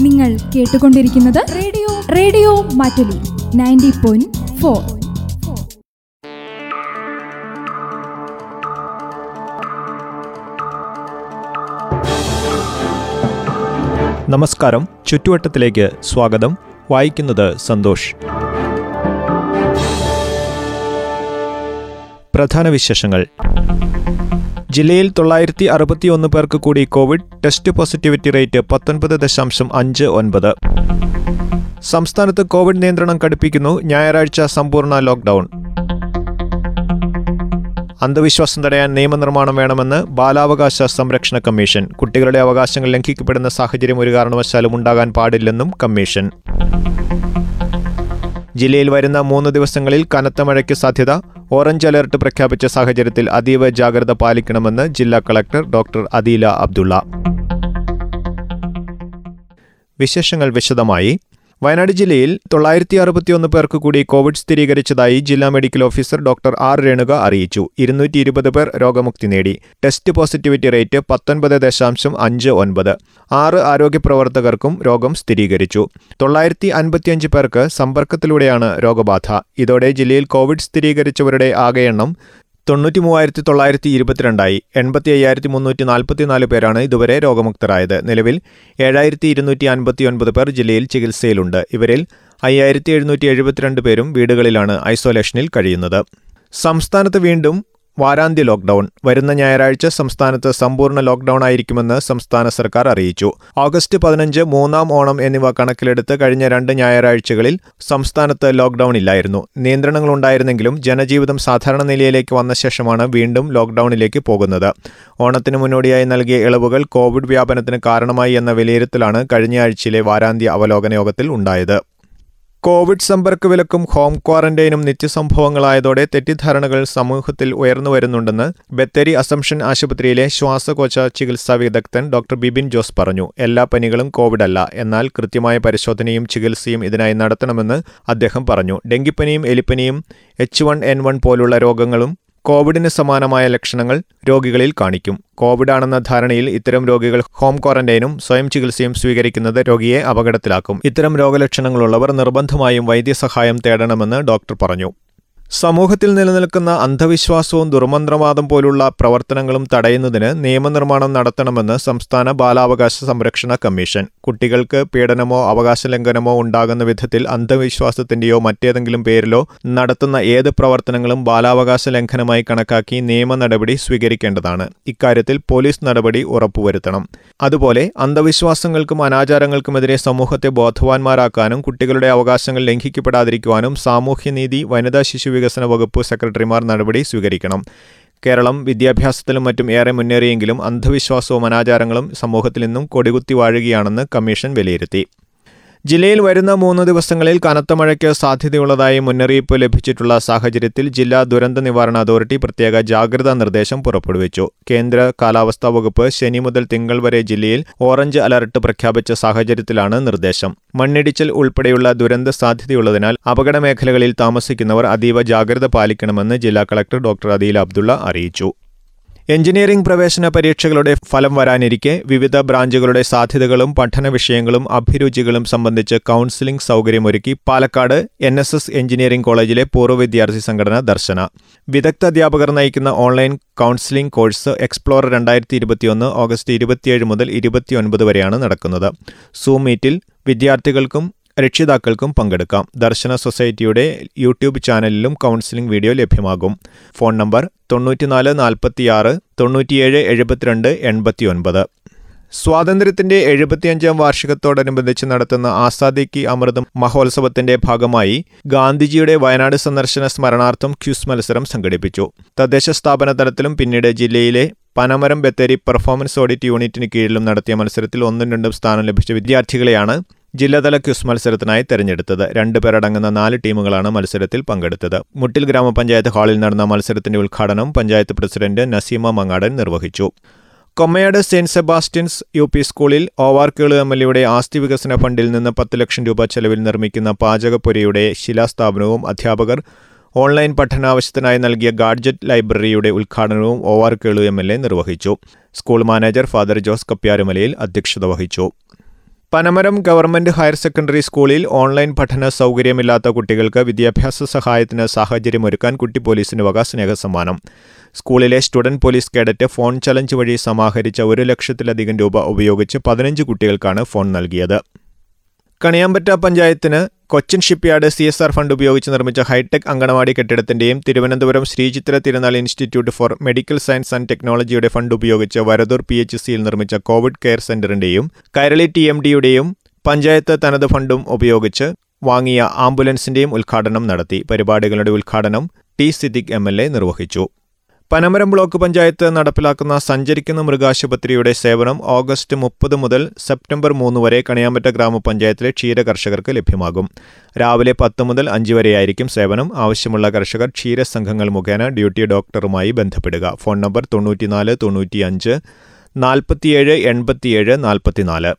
നിങ്ങൾ കേട്ടുകൊണ്ടിരിക്കുന്നത് radio radio Mattoli ninety point four. നമസ്കാരം. ചുറ്റുവട്ടത്തിലേക്ക് സ്വാഗതം. വായിക്കുന്നത് സന്തോഷ്. പ്രധാന വിശേഷങ്ങൾ. ജില്ലയിൽ തൊള്ളായിരത്തി അറുപത്തിയൊന്ന് പേർക്ക് കൂടി കോവിഡ് ടെസ്റ്റ് പോസിറ്റിവിറ്റി റേറ്റ് പത്തൊൻപത് ദശാംശം അഞ്ച് ഒൻപത്. സംസ്ഥാനത്ത് കോവിഡ് നിയന്ത്രണം കടുപ്പിക്കുന്നു. ഞായറാഴ്ച സമ്പൂർണ ലോക്ഡൌൺ അന്ധവിശ്വാസം തടയാൻ നിയമനിർമ്മാണം വേണമെന്ന് ബാലാവകാശ സംരക്ഷണ കമ്മീഷൻ. കുട്ടികളുടെ അവകാശങ്ങൾ ലംഘിക്കപ്പെടുന്ന സാഹചര്യം ഒരു കാരണവശാലും ഉണ്ടാകാൻ പാടില്ലെന്നും കമ്മീഷൻ. ജില്ലയിൽ വരുന്ന മൂന്ന് ദിവസങ്ങളിൽ കനത്ത മഴയ്ക്ക് സാധ്യത. ഓറഞ്ച് അലർട്ട് പ്രഖ്യാപിച്ച സാഹചര്യത്തിൽ അതീവ ജാഗ്രത പാലിക്കണമെന്ന് ജില്ലാ കളക്ടർ ഡോക്ടർ അദീല അബ്ദുള്ള. വിശേഷങ്ങൾ വിശദമായി വയനാട് ജില്ലയിൽ തൊള്ളായിരത്തി അറുപത്തിയൊന്ന് പേർക്ക് കൂടി കോവിഡ് സ്ഥിരീകരിച്ചതായി ജില്ലാ medical officer doctor R Renuka അറിയിച്ചു. ഇരുന്നൂറ്റി ഇരുപത് പേർ രോഗമുക്തി നേടി. ടെസ്റ്റ് പോസിറ്റിവിറ്റി റേറ്റ് പത്തൊൻപത് ദശാംശം അഞ്ച് ഒൻപത്. ആറ് ആരോഗ്യ പ്രവർത്തകർക്കും രോഗം സ്ഥിരീകരിച്ചു. തൊള്ളായിരത്തി അൻപത്തിയഞ്ച് പേർക്ക് സമ്പർക്കത്തിലൂടെയാണ് രോഗബാധ. ഇതോടെ ജില്ലയിൽ കോവിഡ് സ്ഥിരീകരിച്ചവരുടെ ആകെ എണ്ണം തൊണ്ണൂറ്റി മൂവായിരത്തി തൊള്ളായിരത്തി ഇരുപത്തിരണ്ടായി എൺപത്തി അയ്യായിരത്തി മുന്നൂറ്റി നാൽപ്പത്തിനാല് പേരാണ് ഇതുവരെ രോഗമുക്തരായത്. നിലവിൽ ഏഴായിരത്തി ഇരുന്നൂറ്റി അൻപത്തി ഒൻപത് പേർ ജില്ലയിൽ ചികിത്സയിലുണ്ട്. ഇവരിൽ അയ്യായിരത്തി എഴുന്നൂറ്റി എഴുപത്തിരണ്ട് പേരും വീടുകളിലാണ് ഐസൊലേഷനിൽ കഴിയുന്നത്. സംസ്ഥാനത്ത് വീണ്ടും വാരാന്ത്യ ലോക്ഡൌൺ വരുന്ന ഞായറാഴ്ച സംസ്ഥാനത്ത് സമ്പൂർണ ലോക്ഡൌൺ ആയിരിക്കുമെന്ന് സംസ്ഥാന സർക്കാർ അറിയിച്ചു. ഓഗസ്റ്റ് പതിനഞ്ച് മൂന്നാം ഓണം എന്നിവ കണക്കിലെടുത്ത് കഴിഞ്ഞ രണ്ട് ഞായറാഴ്ചകളിൽ സംസ്ഥാനത്ത് ലോക്ഡൌൺ ഇല്ലായിരുന്നു. നിയന്ത്രണങ്ങളുണ്ടായിരുന്നെങ്കിലും ജനജീവിതം സാധാരണ നിലയിലേക്ക് വന്ന ശേഷമാണ് വീണ്ടും ലോക്ഡൌണിലേക്ക് പോകുന്നത്. ഓണത്തിന് മുന്നോടിയായി നൽകിയ ഇളവുകൾ കോവിഡ് വ്യാപനത്തിന് കാരണമായി എന്ന വിലയിരുത്തലാണ് കഴിഞ്ഞ ആഴ്ചയിലെ വാരാന്ത്യ അവലോകന യോഗത്തിൽ ഉണ്ടായത്. കോവിഡ് സമ്പർക്ക വിലക്കും ഹോം ക്വാറന്റൈനും നിത്യസംഭവങ്ങളായതോടെ തെറ്റിദ്ധാരണകൾ സമൂഹത്തിൽ ഉയർന്നു വരുന്നുണ്ടെന്ന് ബത്തേരി അസംഷൻ ആശുപത്രിയിലെ ശ്വാസകോശ ചികിത്സാ വിദഗ്ധൻ ഡോക്ടർ ബിബിൻ ജോസ് പറഞ്ഞു. എല്ലാ പനികളും കോവിഡ് അല്ല. എന്നാൽ കൃത്യമായ പരിശോധനയും ചികിത്സയും ഇതിനായി നടത്തണമെന്ന് അദ്ദേഹം പറഞ്ഞു. ഡെങ്കിപ്പനിയും എലിപ്പനിയും എച്ച് വൺ എൻ വൺ പോലുള്ള രോഗങ്ങളും കോവിഡിന് സമാനമായ ലക്ഷണങ്ങൾ രോഗികളിൽ കാണിക്കും. കോവിഡാണെന്ന ധാരണയിൽ ഇത്തരം രോഗികൾ ഹോം ക്വാറന്റൈനും സ്വയം ചികിത്സയും സ്വീകരിക്കുന്നത് രോഗിയെ അപകടത്തിലാക്കും. ഇത്തരം രോഗലക്ഷണങ്ങളുള്ളവർ നിർബന്ധമായും വൈദ്യസഹായം തേടണമെന്ന് ഡോക്ടർ പറഞ്ഞു. സമൂഹത്തിൽ നിലനിൽക്കുന്ന അന്ധവിശ്വാസവും ദുർമന്ത്രവാദം പോലുള്ള പ്രവർത്തനങ്ങളും തടയുന്നതിന് നിയമനിർമ്മാണം നടത്തണമെന്ന് സംസ്ഥാന ബാലാവകാശ സംരക്ഷണ കമ്മീഷൻ. കുട്ടികൾക്ക് പീഡനമോ അവകാശ ലംഘനമോ ഉണ്ടാകുന്ന വിധത്തിൽ അന്ധവിശ്വാസത്തിന്റെയോ മറ്റേതെങ്കിലും പേരിലോ നടത്തുന്ന ഏത് പ്രവർത്തനങ്ങളും ബാലാവകാശ ലംഘനമായി കണക്കാക്കി നിയമ നടപടി സ്വീകരിക്കേണ്ടതാണ്. ഇക്കാര്യത്തിൽ പോലീസ് നടപടി ഉറപ്പുവരുത്തണം. അതുപോലെ അന്ധവിശ്വാസങ്ങൾക്കും അനാചാരങ്ങൾക്കുമെതിരെ സമൂഹത്തെ ബോധവാന്മാരാക്കാനും കുട്ടികളുടെ അവകാശങ്ങൾ ലംഘിക്കപ്പെടാതിരിക്കുവാനും സാമൂഹ്യനീതി വനിതാ ശിശു വികസന വകുപ്പ് സെക്രട്ടറിമാർ നടപടി സ്വീകരിക്കണം. കേരളം വിദ്യാഭ്യാസത്തിലും മറ്റും ഏറെ മുന്നേറിയെങ്കിലും അന്ധവിശ്വാസവും അനാചാരങ്ങളും സമൂഹത്തിൽ നിന്നും കൊടികുത്തി വാഴുകയാണെന്ന് കമ്മീഷൻ വിലയിരുത്തി. ജില്ലയിൽ വരുന്ന മൂന്ന് ദിവസങ്ങളിൽ കനത്ത മഴയ്ക്ക് സാധ്യതയുള്ളതായി മുന്നറിയിപ്പ് ലഭിച്ചിട്ടുള്ള സാഹചര്യത്തിൽ ജില്ലാ ദുരന്ത നിവാരണ അതോറിറ്റി പ്രത്യേക ജാഗ്രതാ നിർദ്ദേശം പുറപ്പെടുവിച്ചു. കേന്ദ്ര കാലാവസ്ഥാ വകുപ്പ് ശനി മുതൽ തിങ്കൾ വരെ ജില്ലയിൽ ഓറഞ്ച് അലർട്ട് പ്രഖ്യാപിച്ച സാഹചര്യത്തിലാണ് നിർദ്ദേശം. മണ്ണിടിച്ചിൽ ഉൾപ്പെടെയുള്ള ദുരന്ത സാധ്യതയുള്ളതിനാൽ അപകട മേഖലകളിൽ താമസിക്കുന്നവർ അതീവ ജാഗ്രത പാലിക്കണമെന്ന് ജില്ലാ കളക്ടർ ഡോക്ടർ അദീൽ അബ്ദുള്ള അറിയിച്ചു. എഞ്ചിനീയറിംഗ് പ്രവേശന പരീക്ഷകളുടെ ഫലം വരാനിരിക്കെ വിവിധ ബ്രാഞ്ചുകളുടെ സാധ്യതകളും പഠന വിഷയങ്ങളും അഭിരുചികളും സംബന്ധിച്ച് counselling സൗകര്യമൊരുക്കി Palakkad N S S engineering കോളേജിലെ പൂർവ വിദ്യാർത്ഥി സംഘടന ദർശന. വിദഗ്ധ അധ്യാപകർ നയിക്കുന്ന ഓൺലൈൻ കൗൺസിലിംഗ് കോഴ്സ് എക്സ്പ്ലോറർ രണ്ടായിരത്തി ഇരുപത്തിയൊന്ന് ഓഗസ്റ്റ് ഇരുപത്തിയേഴ് മുതൽ ഇരുപത്തിയൊൻപത് വരെയാണ് നടക്കുന്നത്. സൂം മീറ്റിൽ വിദ്യാർത്ഥികൾക്കും രക്ഷിതാക്കൾക്കും പങ്കെടുക്കാം. ദർശന സൊസൈറ്റിയുടെ യൂട്യൂബ് ചാനലിലും കൗൺസിലിംഗ് വീഡിയോ ലഭ്യമാകും. ഫോൺ നമ്പർ തൊണ്ണൂറ്റിനാല് നാൽപ്പത്തിയാറ് തൊണ്ണൂറ്റിയേഴ് എഴുപത്തിരണ്ട് എൺപത്തിയൊൻപത്. സ്വാതന്ത്ര്യത്തിന്റെ എഴുപത്തിയഞ്ചാം വാർഷികത്തോടനുബന്ധിച്ച് നടത്തുന്ന ആസാദി കി അമൃതം മഹോത്സവത്തിന്റെ ഭാഗമായി ഗാന്ധിജിയുടെ വയനാട് സന്ദർശന സ്മരണാർത്ഥം ക്യൂസ് മത്സരം സംഘടിപ്പിച്ചു. തദ്ദേശ സ്ഥാപന തലത്തിലും പിന്നീട് ജില്ലയിലെ പനമരം ബത്തേരി പെർഫോമൻസ് ഓഡിറ്റ് യൂണിറ്റിന് കീഴിലും നടത്തിയ മത്സരത്തിൽ ഒന്നും രണ്ടും സ്ഥാനം ലഭിച്ച വിദ്യാർത്ഥികളെയാണ് ജില്ലാതല ക്വിസ് മത്സരത്തിനായി തെരഞ്ഞെടുത്തത് രണ്ടുപേരടങ്ങുന്ന നാല് ടീമുകളാണ് മത്സരത്തിൽ പങ്കെടുത്തത്. മുട്ടിൽ ഗ്രാമപഞ്ചായത്ത് ഹാളിൽ നടന്ന മത്സരത്തിന്റെ ഉദ്ഘാടനം പഞ്ചായത്ത് പ്രസിഡന്റ് നസീമ മങ്ങാടൻ നിർവഹിച്ചു. Kommayad saint Sebastian's U P സ്കൂളിൽ ഓവാർക്കേൾ എം എൽ എയുടെ ആസ്തി വികസന ഫണ്ടിൽ നിന്ന് പത്ത് ലക്ഷം രൂപ ചെലവിൽ നിർമ്മിക്കുന്ന പാചകപ്പുരയുടെ ശിലാസ്ഥാപനവും അധ്യാപകർ ഓൺലൈൻ പഠനാവശ്യത്തിനായി നൽകിയ ഗാഡ്ജറ്റ് ലൈബ്രറിയുടെ ഉദ്ഘാടനവും ഓവാർക്കേളു എം എൽ എ നിർവഹിച്ചു. School manager father Jose Kappyarumalayil അധ്യക്ഷത വഹിച്ചു. പനമരം ഗവൺമെന്റ് ഹയർ സെക്കൻഡറി സ്കൂളിൽ ഓൺലൈൻ പഠന സൗകര്യമില്ലാത്ത കുട്ടികൾക്ക് വിദ്യാഭ്യാസ സഹായത്തിന് സാഹചര്യമൊരുക്കാൻ കുട്ടി പോലീസിന് വക സ്നേഹസമ്മാനം. സ്കൂളിലെ student police cadet phone challenge വഴി സമാഹരിച്ച ഒരു ലക്ഷത്തിലധികം രൂപ ഉപയോഗിച്ച് പതിനഞ്ച് കുട്ടികൾക്കാണ് ഫോൺ നൽകിയത്. കണിയാമ്പറ്റ പഞ്ചായത്തിന് Cochin shipyard C S R fund ഉപയോഗിച്ച് നിർമ്മിച്ച hi tech anganwadi കെട്ടിടത്തിന്റെയും Thiruvananthapuram Sree Chitra Thirunal institute for medical science and ടെക്നോളജിയുടെ ഫണ്ട് ഉപയോഗിച്ച് വരദൂർ പി എച്ച് സിയിൽ നിർമ്മിച്ച Covid care സെന്ററിന്റെയും Kairali T M ഡിയുടെയും panchayat തനത് ഫണ്ടും ഉപയോഗിച്ച് വാങ്ങിയ ആംബുലൻസിന്റെയും ഉദ്ഘാടനം നടത്തി. പരിപാടികളുടെ ഉദ്ഘാടനം ടി സിദ്ദിഖ് എം നിർവഹിച്ചു. പനമരം ബ്ലോക്ക് പഞ്ചായത്ത് നടപ്പിലാക്കുന്ന സഞ്ചരിക്കുന്ന മൃഗാശുപത്രിയുടെ സേവനം ഓഗസ്റ്റ് മുപ്പത് മുതൽ സെപ്റ്റംബർ മൂന്ന് വരെ കണിയാമ്പറ്റ ഗ്രാമപഞ്ചായത്തിലെ ക്ഷീര കർഷകർക്ക് ലഭ്യമാകും. രാവിലെ പത്ത് മുതൽ അഞ്ച് വരെയായിരിക്കും സേവനം. ആവശ്യമുള്ള കർഷകർ ക്ഷീര സംഘങ്ങൾ മുഖേന ഡ്യൂട്ടി ഡോക്ടറുമായി ബന്ധപ്പെടുക. ഫോൺ നമ്പർ തൊണ്ണൂറ്റിനാല് തൊണ്ണൂറ്റിയഞ്ച് നാൽപ്പത്തിയേഴ് എൺപത്തിയേഴ് നാൽപ്പത്തിനാല്.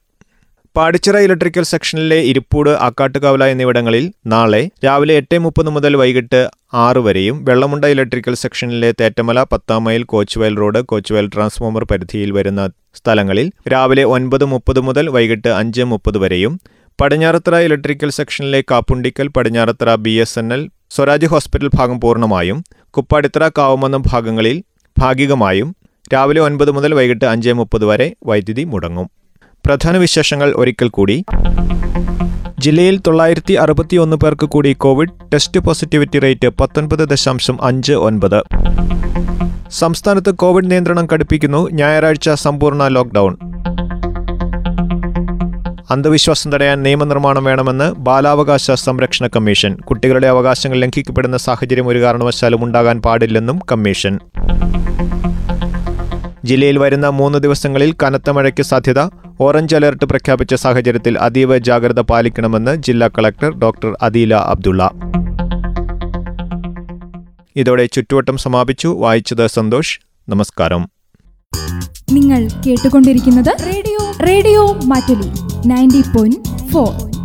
പാടിച്ചിറ ഇലക്ട്രിക്കൽ സെക്ഷനിലെ ഇരിപ്പൂട് ആക്കാട്ടുകാവല എന്നിവിടങ്ങളിൽ നാളെ രാവിലെ എട്ട് മുപ്പത് മുതൽ വൈകിട്ട് ആറ് വരെയും വെള്ളമുണ്ട ഇലക്ട്രിക്കൽ സെക്ഷനിലെ തേറ്റമല പത്താം mile Kochuvayal road Kochuvayal transformer പരിധിയിൽ വരുന്ന സ്ഥലങ്ങളിൽ രാവിലെ ഒൻപത് മുപ്പത് മുതൽ വൈകിട്ട് അഞ്ച് മുപ്പത് വരെയും Padinjarathara electrical സെക്ഷനിലെ Kappundikkal Padinjarathara B S N L Swaraj hospital ഭാഗം പൂർണമായും കുപ്പാടിത്തറ കാവുമന്നം ഭാഗങ്ങളിൽ ഭാഗികമായും രാവിലെ ഒൻപത് മുതൽ വൈകിട്ട് അഞ്ച് മുപ്പത് വരെ വൈദ്യുതി മുടങ്ങും. പ്രധാന വിശേഷങ്ങൾ ഒരിക്കൽ കൂടി. ജില്ലയിൽ തൊള്ളായിരത്തി അറുപത്തിയൊന്ന് പേർക്ക് കൂടി കോവിഡ് ടെസ്റ്റ് പോസിറ്റിവിറ്റി റേറ്റ് പത്തൊൻപത് ദശാംശം അഞ്ച് ഒൻപത്. സംസ്ഥാനത്ത് കോവിഡ് നിയന്ത്രണം കടുപ്പിക്കുന്നു. ഞായറാഴ്ച സമ്പൂർണ ലോക്ക്ഡൌൺ. അന്ധവിശ്വാസം തടയാൻ നിയമനിർമ്മാണം വേണമെന്ന് ബാലാവകാശ സംരക്ഷണ കമ്മീഷൻ. കുട്ടികളുടെ അവകാശങ്ങൾ ലംഘിക്കപ്പെടുന്ന സാഹചര്യം ഒരു കാരണവശാലും ഉണ്ടാകാൻ പാടില്ലെന്നും കമ്മീഷൻ. ജില്ലയിൽ വരുന്ന മൂന്ന് ദിവസങ്ങളിൽ കനത്ത മഴയ്ക്ക് സാധ്യത. ഓറഞ്ച് അലർട്ട് പ്രഖ്യാപിച്ച സാഹചര്യത്തിൽ അതീവ ജാഗ്രത പാലിക്കണമെന്ന് ജില്ലാ കളക്ടർ ഡോക്ടർ അദീല അബ്ദുള്ള. ഇതോടെ ചുറ്റുവട്ടം സമാപിച്ചു. വായിച്ചത് സന്തോഷ്. നമസ്കാരം. നിങ്ങൾ കേട്ടുകൊണ്ടിരിക്കുന്നത് radio radio Mattoli ninety point four.